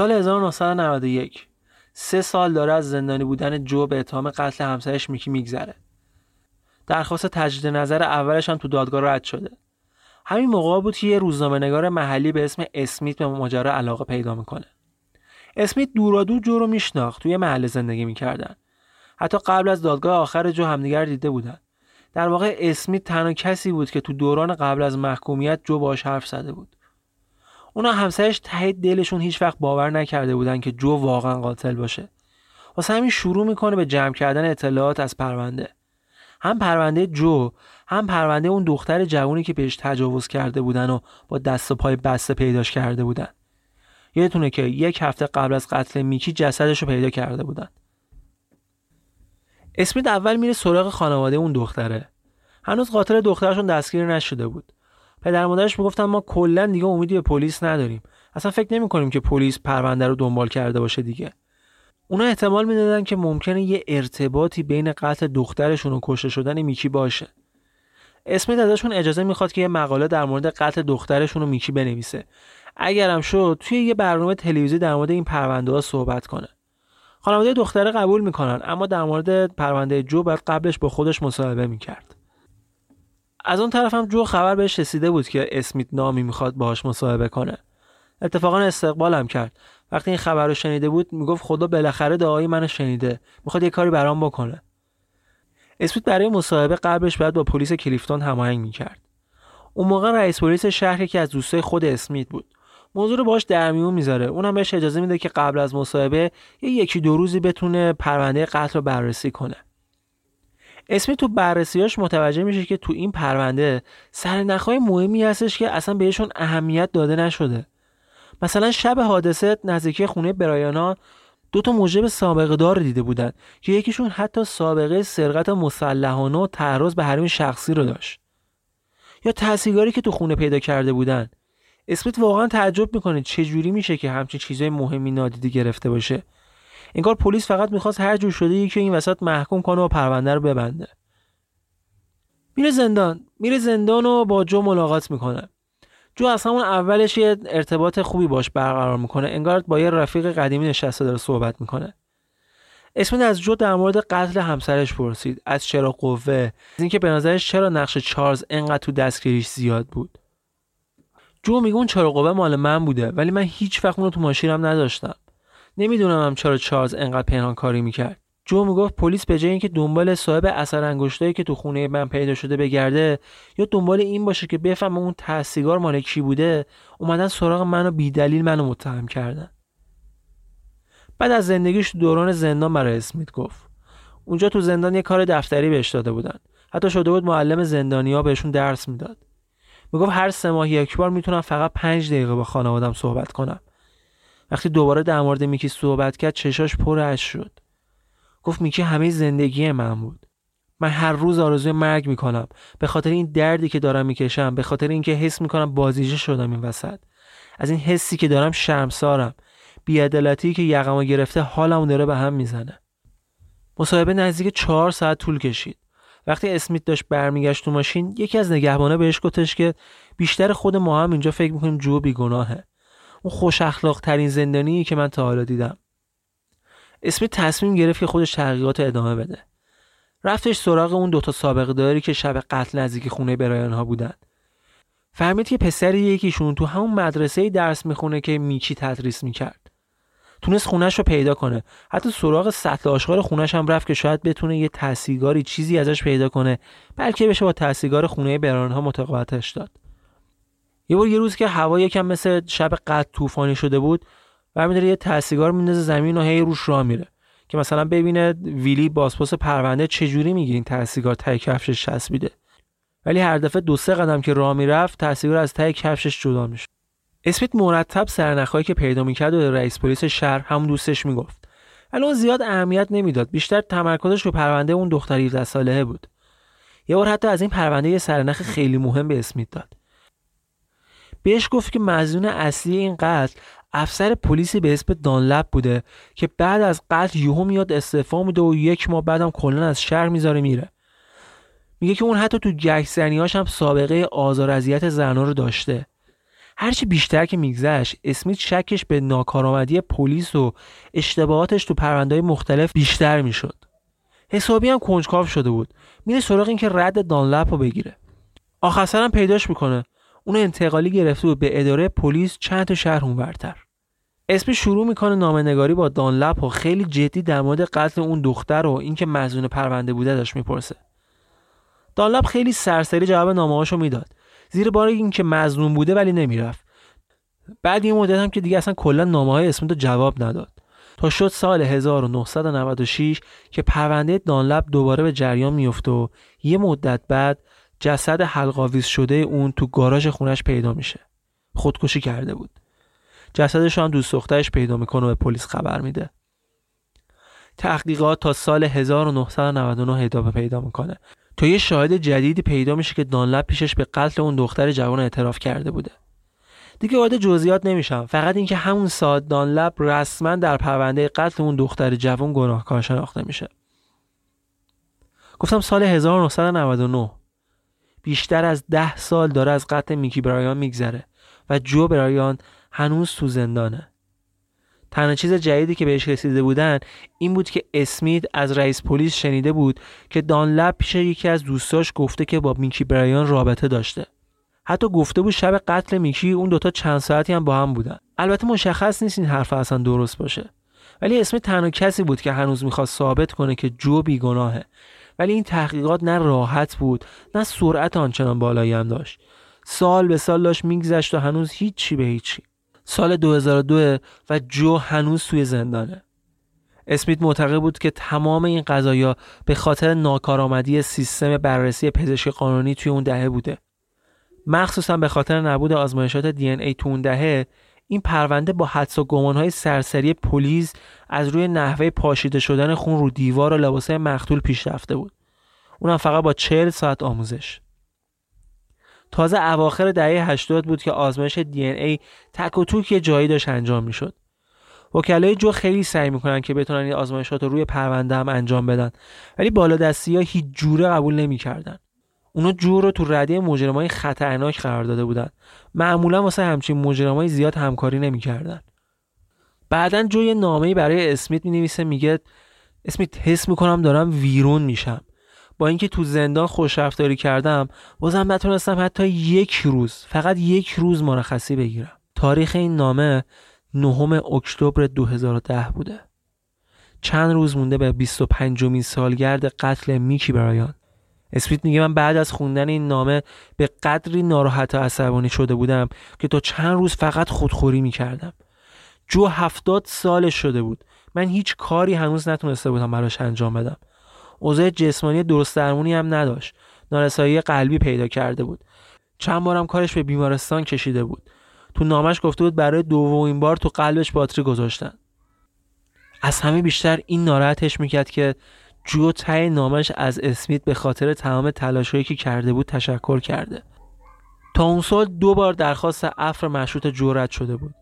[SPEAKER 2] سال 1991 سه سال داره از زندانی بودن جو به اتهام قتل همسرش میکی میگذره. درخواست تجدید نظر اولش هم تو دادگاه رد شده. همین موقع بود که یه روزنامه نگار محلی به اسم اسمیت به ماجرا علاقه پیدا می‌کنه. اسمیت دورادور جو رو میشناخت توی محل زندگی می‌کردن. حتی قبل از دادگاه آخر جو همدیگر دیده بودن. در واقع اسمیت تنها کسی بود که تو دوران قبل از محکومیت جو باش حرف زده بود. اونا همسرش ته دلشون هیچ وقت باور نکرده بودن که جو واقعا قاتل باشه. واسه همین شروع می‌کنه به جمع کردن اطلاعات از پرونده. هم پرونده جو هم پرونده اون دختر جوونی که بهش تجاوز کرده بودن و با دست و پای بسته پیداش کرده بودن. یادتونه که یک هفته قبل از قتل میکی جسدش رو پیدا کرده بودن. اسمیت اول میره سراغ خانواده اون دختره. هنوز قاتل دخترشون دستگیر نشده بود. پدر مادرش می‌گفتن ما کلا دیگه امیدی به پلیس نداریم. اصلا فکر نمی کنیم که پلیس پرونده رو دنبال کرده باشه دیگه. اونا احتمال می‌دادن که ممکنه یه ارتباطی بین قتل دخترشون و کشته شدن میکی باشه. اسمیت ازشون اجازه می‌خواد که یه مقاله در مورد قتل دخترشون و میکی بنویسه. اگرم شد توی یه برنامه تلویزی در مورد این پرونده ها صحبت کنه. خانواده دختره قبول می‌کنن اما در مورد پرونده جو بعد قبلش با خودش مصاحبه می‌کرد. از اون طرف هم جو خبر بهش رسیده بود که اسمیت نامی می‌خواد باهاش مصاحبه کنه. اتفاقا استقبالم کرد. وقتی این خبر رو شنیده بود می‌گفت خدا بالاخره دعای منو شنیده. می‌خواد یه کاری برام بکنه. اسمیت برای مصاحبه قبلش باید با پلیس کلیفتون هماهنگ می‌کرد. اون موقع رئیس پلیس شهر که از دوستای خود اسمیت بود. موضوع رو باش در میون می‌ذاره. اونم بهش اجازه میده که قبل از مصاحبه یه یکی دو روزی بتونه پرونده قتل رو بررسی کنه. اسمی تو بررسیاش متوجه میشه که تو این پرونده سرنخهای مهمی هستش که اصلا بهشون اهمیت داده نشده. مثلا شب حادثه نزدیکی خونه برایانا دو تا موجب سابقه دار دیده بودن که یکیشون حتی سابقه سرقت مسلحانه و تعرض به حریم شخصی رو داشت. یا تحصیلگاری که تو خونه پیدا کرده بودن. اسمیت واقعا تعجب می‌کنه چه جوری میشه که همچین چیزای مهمی نادیده گرفته باشه. انگار پلیس فقط می‌خواست هر جور شده یکی این وسط محکوم کنه و پرونده رو ببنده. میره زندان. میره زندان و با جو ملاقات می‌کنه. جو از همون اولش یه ارتباط خوبی باش برقرار می‌کنه. انگار با یه رفیق قدیمی نشسته داره صحبت می‌کنه. اسمت از جو در مورد قتل همسرش پرسید. از چرا قوه؟ از اینکه به نظرش چرا نقش چارلز انقدر تو دستگیریش زیاد بود؟ جو میگه اون چرا قوه مال من بوده ولی من هیچ وقت اونو تو ماشینم نداشتم. نمی‌دونم هم چرا چارلز انقدر پنهان کاری می‌کرد. جو می‌گفت پلیس به جای اینکه دنبال صاحب اثر انگشتایی که تو خونه من پیدا شده بگرده یا دنبال این باشه که بفهمه اون تحصیگار مال کی بوده اومدن سراغ منو بیدلیل منو متهم کردن. بعد از زندگیش دوران زندان برای اسمیت گفت. اونجا تو زندان یه کار دفتری بهش داده بودن. حتی شده بود معلم زندانیا بهشون درس می‌داد. می‌گفت هر سه ماه یک بار می‌تونم فقط پنج دقیقه با خانوادم صحبت کنم. وقتی دوباره در مورد میکی صحبت کرد چشاش پر اش شد. گفت میکی همه زندگی من بود. من هر روز آرزوی مرگ می‌کنم. به خاطر این دردی که دارم می‌کشم به خاطر اینکه حس می‌کنم بازیجه شدم این وسط. از این حسی که دارم شرمسارم. بیعدالتی که یقمو گرفته حالمو داره به هم می‌زنه. مصاحبه نزدیک چهار ساعت طول کشید. وقتی اسمیت داشت برمیگشت تو ماشین یکی از نگهبانه بهش گفتش که بیشتر خود ما هم اینجا فکر می‌کنیم جو بیگناهه اون خوش اخلاق ترین زندانی که من تا حالا دیدم. اسمیت تصمیم گرفت که خودش تحقیقات ادامه بده. رفتش سراغ اون دوتا سابقه داری که شب قتل نزدیک خونه برایان ها بودن. فهمید که پسر یکیشون تو همون مدرسه درس می‌خونه که میکی تدریس می‌کرد. تونست خونش رو پیدا کنه. حتی سراغ سطل آشغال خونش هم رفت که شاید بتونه یه تحصیلگاری چیزی ازش پیدا کنه بلکه بشه با تحصیلگار خونه برانها متقاعدش داد. یه بار یه روز که هوا یکم مثل شب قد طوفانی شده بود برمیداره یه تحصیلگار میندازه زمین و هی روش راه میره. که مثلا ببینه ویلی بازپرس پرونده چجوری میگه این تحصیلگار تای کفشش چسبیده. ولی هر دفعه دو سه قدم که راه می‌رفت تحصیلگار از تای کفشش جدا میشه اسمیت مرتب سرنخهایی که پیدا می‌کرد و رئیس پلیس شهر همون دوستش می‌گفت. ولی اون زیاد اهمیت نمی‌داد. بیشتر تمرکزش رو پرونده اون دختر 17 ساله بود. یه بار حتی از این پرونده یه سرنخ خیلی مهم به اسمیت داد. بهش گفت که مزنون اصلی این قتل افسر پلیسی به اسم دانلپ بوده که بعد از قتل یهو میاد استعفا میده و یک ماه بعدم کلا از شهر می‌ذاره میره. میگه که اون حتی تو گکسنیاش هم سابقه آزار اذیت زنها رو داشته. هرچی بیشتر که میگذشت اسمیت شکش به ناکارآمدی پلیس و اشتباهاتش تو پروندهای مختلف بیشتر می‌شد. حسابی هم کنجکاو شده بود. میره سراغ اینکه رد دانلپ رو بگیره. آخر هم پیداش می‌کنه. اون انتقالی گرفته بود به اداره پلیس چند تا شهر اونورتر. اسمی شروع می‌کنه نامنگاری با دانلپ و خیلی جدی در مورد قتل اون دختر و اینکه مزنون پرونده بوده داشت می‌پرسه. دانلپ خیلی سرسری جواب نامه‌هاشو می‌داد. زیر بار اینکه مظلوم بوده ولی نمی‌رفت. بعد این مدت هم که دیگه اصلا کلا نامه های اسمیت جواب نداد. تا شد سال 1996 که پرونده دانلب دوباره به جریان میفته و یه مدت بعد جسد حلقاویز شده اون تو گاراژ خونش پیدا میشه. خودکشی کرده بود. جسدش هم دوست دخترش پیدا می‌کنه و به پلیس خبر میده. تحقیقات تا سال 1999 ادامه پیدا می‌کنه. تا یه شاهد جدیدی پیدا میشه که دانلب پیشش به قتل اون دختر جوان اعتراف کرده بوده. دیگه وارد جزئیات نمیشم. فقط اینکه همون ساعت دانلب رسما در پرونده قتل اون دختر جوان گناهکار شناخته میشه. گفتم سال 1999 بیشتر از ده سال داره از قتل میکی برایان میگذره و جو برایان هنوز تو زندانه. تنها چیز جدیدی که بهش رسیده بودن این بود که اسمیت از رئیس پلیس شنیده بود که دانلب پیش یکی از دوستاش گفته که با میکی برایان رابطه داشته. حتی گفته بود شب قتل میکی اون دوتا چند ساعتی هم با هم بودن. البته مشخص نیست این حرف اصلا درست باشه. ولی اسم تنها کسی بود که هنوز می‌خواست ثابت کنه که جو بیگناهه. ولی این تحقیقات نه راحت بود نه سرعت آنچنان بالایی هم داشت. سال به سال داشت میگذشت و هنوز هیچی به هیچی. سال 2002 و جو هنوز توی زندانه. اسمیت معتقد بود که تمام این قضایا به خاطر ناکارآمدی سیستم بررسی پزشکی قانونی توی اون دهه بوده. مخصوصا به خاطر نبود آزمایشات دی ای تو اون دهه این پرونده با حدس و گمانهای سرسری پلیس از روی نحوه پاشیده شدن خون رو دیوار و لباسه مقتول پیش رفته بود. اونم فقط با 40 ساعت آموزش. تازه اواخر دهه 80 بود که آزمایش دی ای تک و توک یه جایی داشت انجام می‌شد. وکلای جو خیلی سعی می‌کنن که بتونن این آزمایشات رو روی پرونده هم انجام بدن ولی بالا دستی ها هیچ جوره قبول نمی‌کردن. اونا جو رو تو رده مجرمای خطرناک قرار داده بودن. معمولا واسه همچین مجرمای زیاد همکاری نمی‌کردن. بعدا جو یه نامه برای اسمیت می نویسه میگه اسمیت حس می‌کنم دارم ویرون میشم. با اینکه تو زندان خوشرفتاری کردم بازم نتونستم حتی یک روز فقط یک روز مرخصی بگیرم. تاریخ این نامه نهم اکتبر 2010 بوده. چند روز مونده به 25 مین سالگرد قتل میکی برایان. اسمیت میگه من بعد از خوندن این نامه به قدری ناراحت و عصبانی شده بودم که تا چند روز فقط خودخوری می‌کردم. جو هفتاد سالش شده بود. من هیچ کاری هنوز نتونسته بودم براش انجام بدم. اوضاع جسمانی درست درمونی هم نداشت. نارسایی قلبی پیدا کرده بود. چند بارم کارش به بیمارستان کشیده بود. تو نامش گفته بود برای دومین بار تو قلبش باتری گذاشتن. از همه بیشتر این ناراحتش می‌کرد که جو تای نامش از اسمیت به خاطر تمام تلاشهایی که کرده بود تشکر کرده. تا اون سال دو بار درخواست افر مشروط جورت شده بود.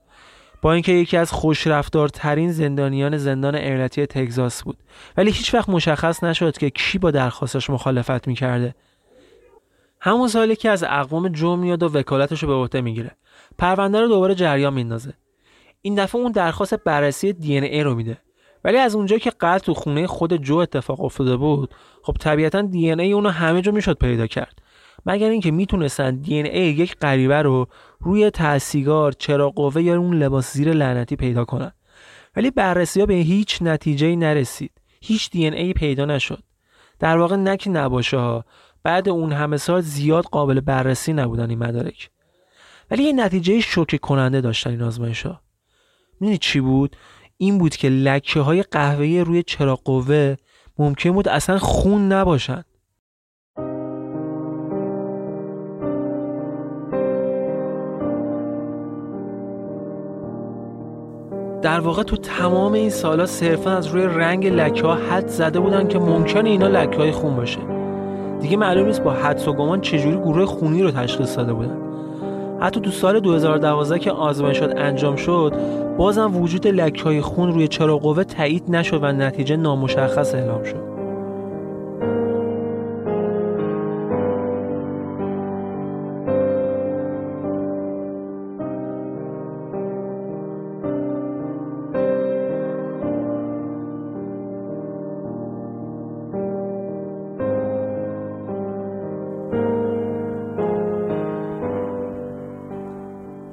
[SPEAKER 2] با اینکه یکی از خوشرفتارترین زندانیان زندان ایالتی تگزاس بود. ولی هیچ وقت مشخص نشد که کی با درخواستش مخالفت می‌کرده. همون سالی که از اقوام جو میاد و وکالتش رو به عهده می‌گیره. پرونده رو دوباره جریان میندازه. این دفعه اون درخواست بررسی دی ای رو میده. ولی از اونجایی که قتل تو خونه خود جو اتفاق افتاده بود خب طبیعتا دی ای اونو همه جا می‌شد پیدا کرد. مگر اینکه می‌تونستن دی ای یک غریبه رو روی تحصیگار چرا قوه یا اون لباس زیر لعنتی پیدا کنن. ولی بررسی ها به هیچ نتیجه نرسید. هیچ دی ای پیدا نشد. در واقع نک نباشه ها بعد اون همه سال زیاد قابل بررسی نبودن این مدارک. ولی یه نتیجه شوکه کننده داشتن این آزمایش ها می‌دونی چی بود؟ این بود که لکه های قهوه‌ای روی چراغ قوه ممکن بود اصلا خون نباشن. در واقع تو تمام این سالا صرفا از روی رنگ لکه ها حد زده بودن که ممکنه اینا لکه های خون باشه. دیگه معلوم نیست با حدس و گمان چجوری گروه خونی رو تشخیص داده بودن. حتی تو سال 2012 که آزمایشات انجام شد بازم وجود لکه های خون روی چراغ قوه تایید نشد و نتیجه نامشخص اعلام شد.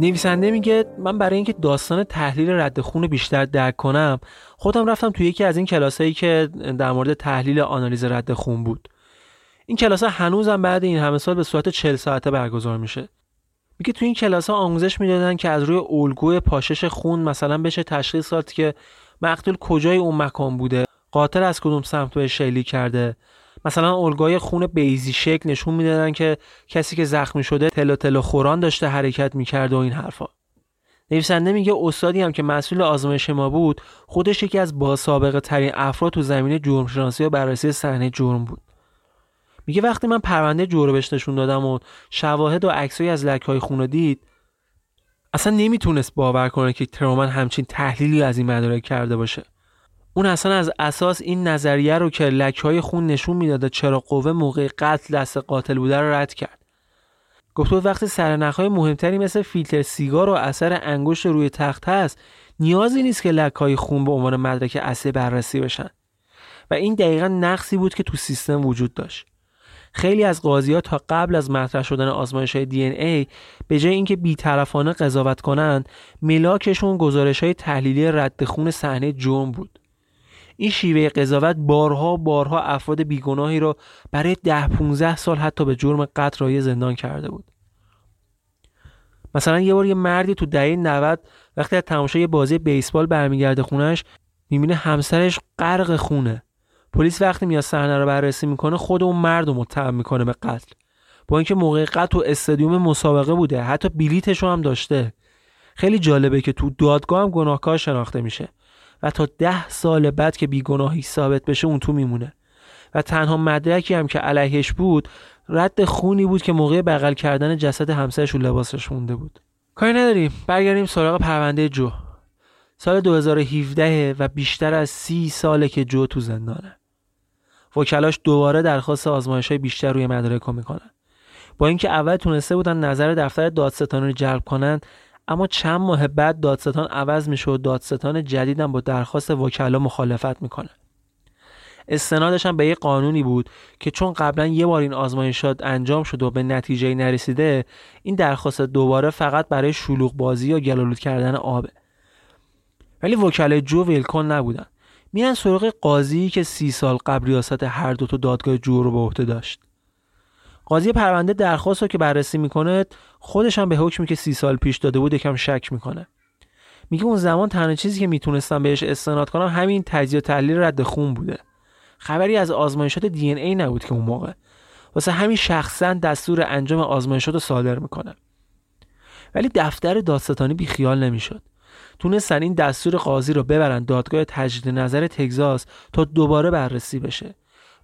[SPEAKER 2] نویسنده میگه من برای اینکه داستان تحلیل رد خون بیشتر درک کنم خودم رفتم توی یکی از این کلاسایی که در مورد تحلیل آنالیز رد خون بود. این کلاس ها هنوزم بعد این همه سال به صورت 40 ساعته برگزار میشه. میگه توی این کلاس ها آموزش می‌دادن که از روی الگوی پاشش خون مثلا بشه تشخیص داد که مقتول کجای اون مکان بوده قاتل از کدوم سمت به شیلی کرده. مثلا الگوی خون بیزی شکل نشون می‌دادن که کسی که زخمی شده تلو تلو خوران داشته حرکت می‌کرد و این حرفا. نویسنده میگه استادی هم که مسئول آزمایش ما بود خودش یکی از با سابقه ترین افراد تو زمینه جرم شناسی و بررسی صحنه جرم بود. میگه وقتی من پرونده جوربش نشون دادم و شواهد و عکسایی از لکه های خون دید اصلا نمی‌تونست باور کنه که ترومن همچین تحلیلی از این مدارک کرده باشه. اون اصلا از اساس این نظریه رو که لکه های خون نشون می‌داده چرا قوه موقع قتل دست قاتل بوده رو رد کرد. گفت وقتی سرنخ های مهمتری مثل فیلتر سیگار و اثر انگشت روی تخت هست نیازی نیست که لکه های خون به عنوان مدرک اصلی بررسی بشن. و این دقیقا نقصی بود که تو سیستم وجود داشت. خیلی از قاضی ها تا قبل از مطرح شدن آزمایش های دی ای به جای اینکه بیطرفانه قضاوت کنند ملاکشون گزارش های تحلیلی رد خون صحنه جرم بود. این شیوه قضاوت بارها بارها افراد بیگناهی را برای ده 15 سال حتی به جرم قتل رای زندان کرده بود. مثلا یه بار یه مردی تو دهه 90 وقتی از تماشای بازی بیسبال برمیگرده خونش می‌بینه همسرش غرق خونه. پلیس وقتی میاد صحنه رو بررسی می‌کنه خود اون مرد رو متهم می‌کنه به قتل. با اینکه موقع قتل تو استادیوم مسابقه بوده حتی بلیتش هم داشته. خیلی جالبه که تو دادگاه هم گناهکار شناخته میشه. و تا ده سال بعد که بیگناهی ثابت بشه اون تو میمونه. و تنها مدرکی هم که علیهش بود رد خونی بود که موقع بغل کردن جسد همسرش و لباسش مونده بود. کاری نداریم. برگردیم سراغ پرونده جو. سال 2017 و بیشتر از سی ساله که جو تو زندانه. وکلاش دوباره درخواست آزمایش های بیشتر روی مدارک می‌کنن. با اینکه اول تونسته بودن نظر دفتر دادستان رو جلب کنند اما چند ماه بعد دادستان عوض میشه و دادستان جدیدم با درخواست وکلا مخالفت می‌کنه. استنادش هم به یه قانونی بود که چون قبلا یه بار این آزمایشات انجام شد و به نتیجه نرسیده این درخواست دوباره فقط برای شلوغ بازی یا گلالود کردن آبه. ولی وکلای جو ویلکن نبودن. میرن سراغ قاضی که سی سال قبل ریاست هر دو تا دادگاه جو رو به عهده داشت. قاضی پرونده درخواست رو که بررسی می‌کنه خودش هم به حکمی که سی سال پیش داده بود یکم شک می‌کنه. میگه اون زمان تنها چیزی که می‌تونستم بهش استناد کنم همین تجزیه و تحلیل رد خون بوده. خبری از آزمایشات دی ای نبود که اون موقع. واسه همین شخصا دستور انجام آزمایشات رو صادر می‌کنه. ولی دفتر دادستانی بیخیال نمی‌شد. تونستن این دستور قاضی رو ببرن دادگاه تجدید نظر تگزاس تا دوباره بررسی بشه.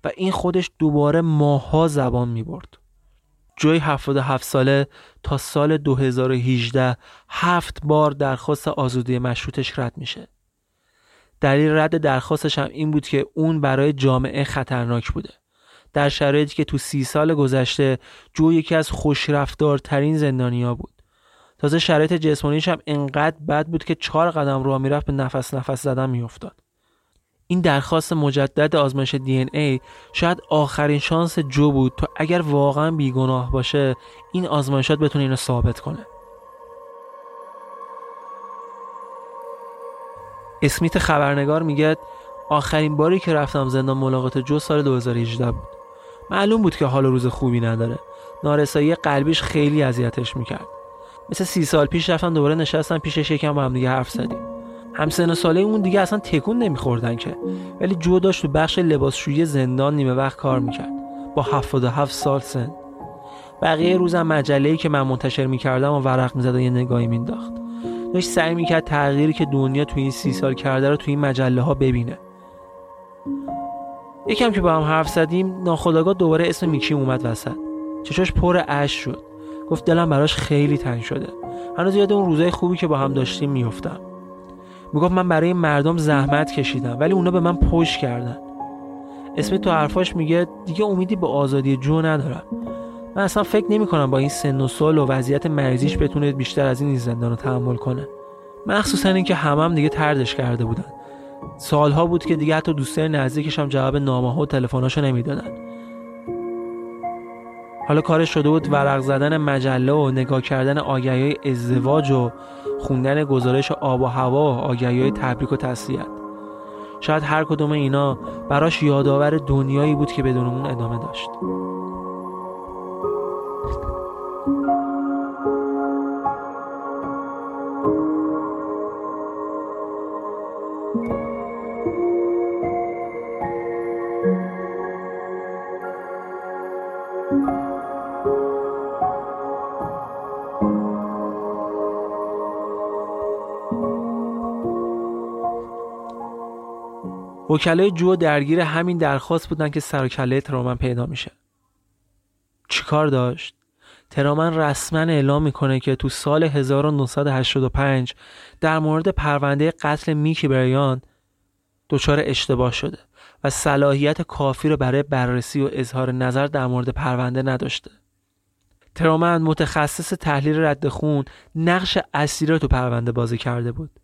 [SPEAKER 2] و این خودش دوباره ماها زبان می برد. جوی 77 ساله تا سال 2018 هفت بار درخواست آزادی مشروطش رد میشه. دلیل رد درخواستش هم این بود که اون برای جامعه خطرناک بوده. در شرایطی که تو سی سال گذشته جو یکی از خوشرفتارترین زندانیا بود. تازه شرایط جسمانیش هم انقدر بد بود که چهار قدم راه می‌رفت به نفس نفس زدن میافتاد. این درخواست مجدد آزمایش دی ای شاید آخرین شانس جو بود تا اگر واقعا بیگناه باشه این آزمایشات بتونه اینو ثابت کنه. اسمیت خبرنگار میگه آخرین باری که رفتم زندان ملاقات جو سال 2018 بود. معلوم بود که حال روز خوبی نداره. نارسایی قلبیش خیلی اذیتش می‌کرد. مثل سی سال پیش رفتم دوباره نشستم پیشش یکم با هم دیگه حرف زدیم. همسن ساله اون دیگه اصلا تکون نمیخوردن که. ولی جو داشت تو بخش لباسشویی زندان نیمه وقت کار می‌کرد. با 77 سال سن. بقیه روزم مجله‌ای که من منتشر می‌کردم و ورق می‌زد و یه نگاهی مینداخت داشت سعی می‌کرد تغییری که دنیا تو این سی سال کرده رو تو این مجله ها ببینه. یکم که با هم حرف زدیم ناخداگاه دوباره اسم میکی اومد وسط. چشاش پر اش شد. گفت دلم براش خیلی تنگ شده. هنوز یاد اون روزای خوبی که با هم داشتیم میفتم می‌گفت من برای مردم زحمت کشیدم ولی اونا به من پشت کردن. اسم تو حرفاش میگه دیگه امیدی به آزادی جو ندارم. من اصلا فکر نمی کنم با این سن و سال و وضعیت مریضیش بتونه بیشتر از این زندان رو تحمل کنه. مخصوصا اینکه همم هم دیگه تردش کرده بودن. سالها بود که دیگه حتی دوستای نزدیکش هم جواب نامه ها و تلفناشو نمی‌دادن. حالا کارش شده بود ورق زدن مجله و نگاه کردن آگهی ازدواج و خوندن گزارش آب و هوا و آگهی تبریک و تسلیت. شاید هر کدوم اینا براش یادآور دنیایی بود که بدون اون ادامه داشت. وکلای جو درگیر همین درخواست بودن که سر کله ترامن پیدا میشه. چیکار داشت؟ ترامن رسما اعلام می‌کنه که تو سال 1985 در مورد پرونده قتل میکی بریان دچار اشتباه شده و صلاحیت کافی رو برای بررسی و اظهار نظر در مورد پرونده نداشته. ترامن متخصص تحلیل رد خون نقش اصلی رو تو پرونده بازی کرده بود.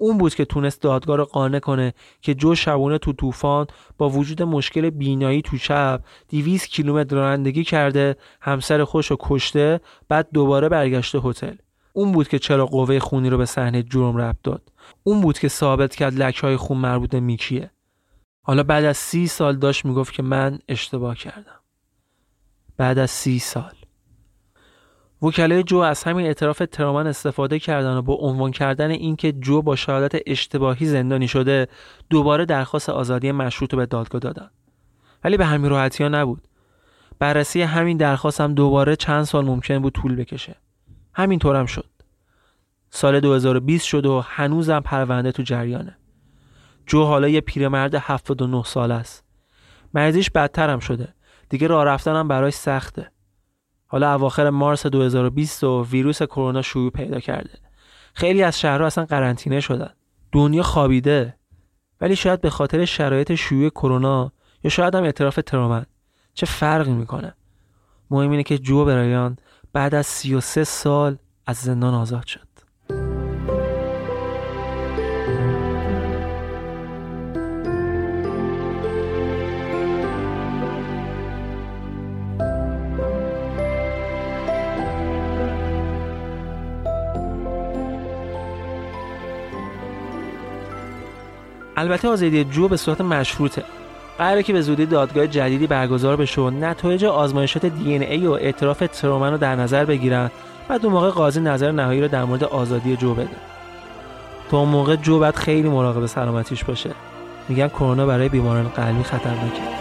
[SPEAKER 2] اون بود که تونست دادگاه رو قانع کنه که جو شبونه تو طوفان با وجود مشکل بینایی تو شب 200 کیلومتر رانندگی کرده همسر خوش رو کشته بعد دوباره برگشته هتل. اون بود که چرا قوه خونی رو به صحنه جرم ربط داد. اون بود که ثابت کرد لکه های خون مربوط میکیه. حالا بعد از سی سال داشت می‌گفت که من اشتباه کردم. بعد از سی سال. وکلای جو از همین اعتراف ترامن استفاده کردن و با عنوان کردن اینکه جو با شهادت اشتباهی زندانی شده دوباره درخواست آزادی مشروط رو به دادگاه دادن. ولی به همین راحتی ها نبود. بررسی همین درخواست هم دوباره چند سال ممکن بود طول بکشه. همینطورم شد. سال 2020 شد و هنوزم پرونده تو جریانه. جو حالا یه پیرمرد 79 سال است. مریضیش بدتر هم شده. دیگه راه رفتنم براش سخته. حالا اواخر مارس 2020 و ویروس کرونا شیوع پیدا کرده. خیلی از شهرها اصلا قرنطینه شدن. دنیا خوابیده. ولی شاید به خاطر شرایط شیوع کرونا یا شاید هم اعتراف ترامن چه فرقی می‌کنه؟ مهم اینه که جو برایان بعد از 33 سال از زندان آزاد شد. البته آزادی جو به صورت مشروطه. قراره که به زودی دادگاه جدیدی برگزار بشه و نتایج آزمایشات دی ای و اعتراف ترومن رو در نظر بگیرن بعد اون موقع قاضی نظر نهایی رو در مورد آزادی جو بده. تا اون موقع جو باید خیلی مراقب سلامتیش باشه. میگن کرونا برای بیماران قلبی خطرناکه.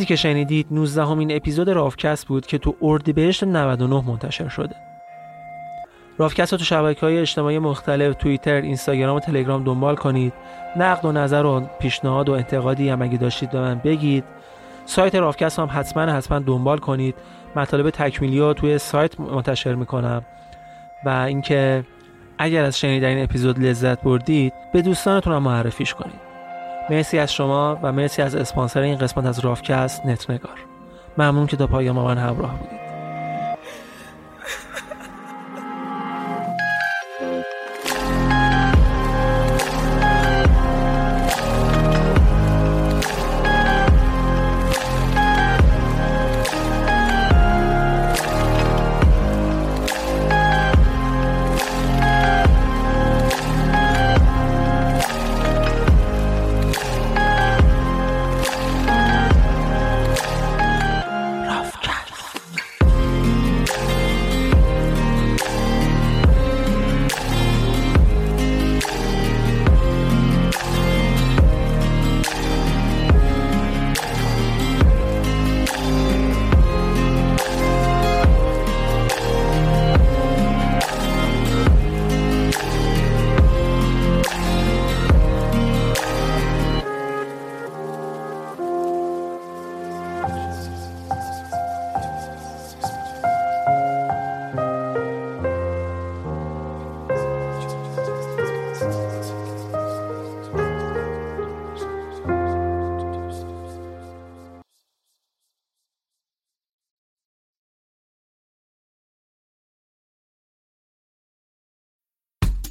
[SPEAKER 2] چیزی که شنیدید 19 همین اپیزود رافکست بود که تو اردیبهشت 99 منتشر شده. رافکست رو تو شبکه های اجتماعی مختلف توییتر، اینستاگرام و تلگرام دنبال کنید. نقد و نظر و پیشنهاد و انتقادی هم اگه داشتید به من بگید. سایت رافکست هم حتما حتما دنبال کنید. مطالب تکمیلی رو توی سایت منتشر می‌کنم. و اینکه اگر از شنیدن این اپیزود لذت بردید به دوستانتون هم معرفیش کنید. مرسی از شما و مرسی از اسپانسر این قسمت از رافکست نتنگار ممنون که تا پایان ما من همراه بودید.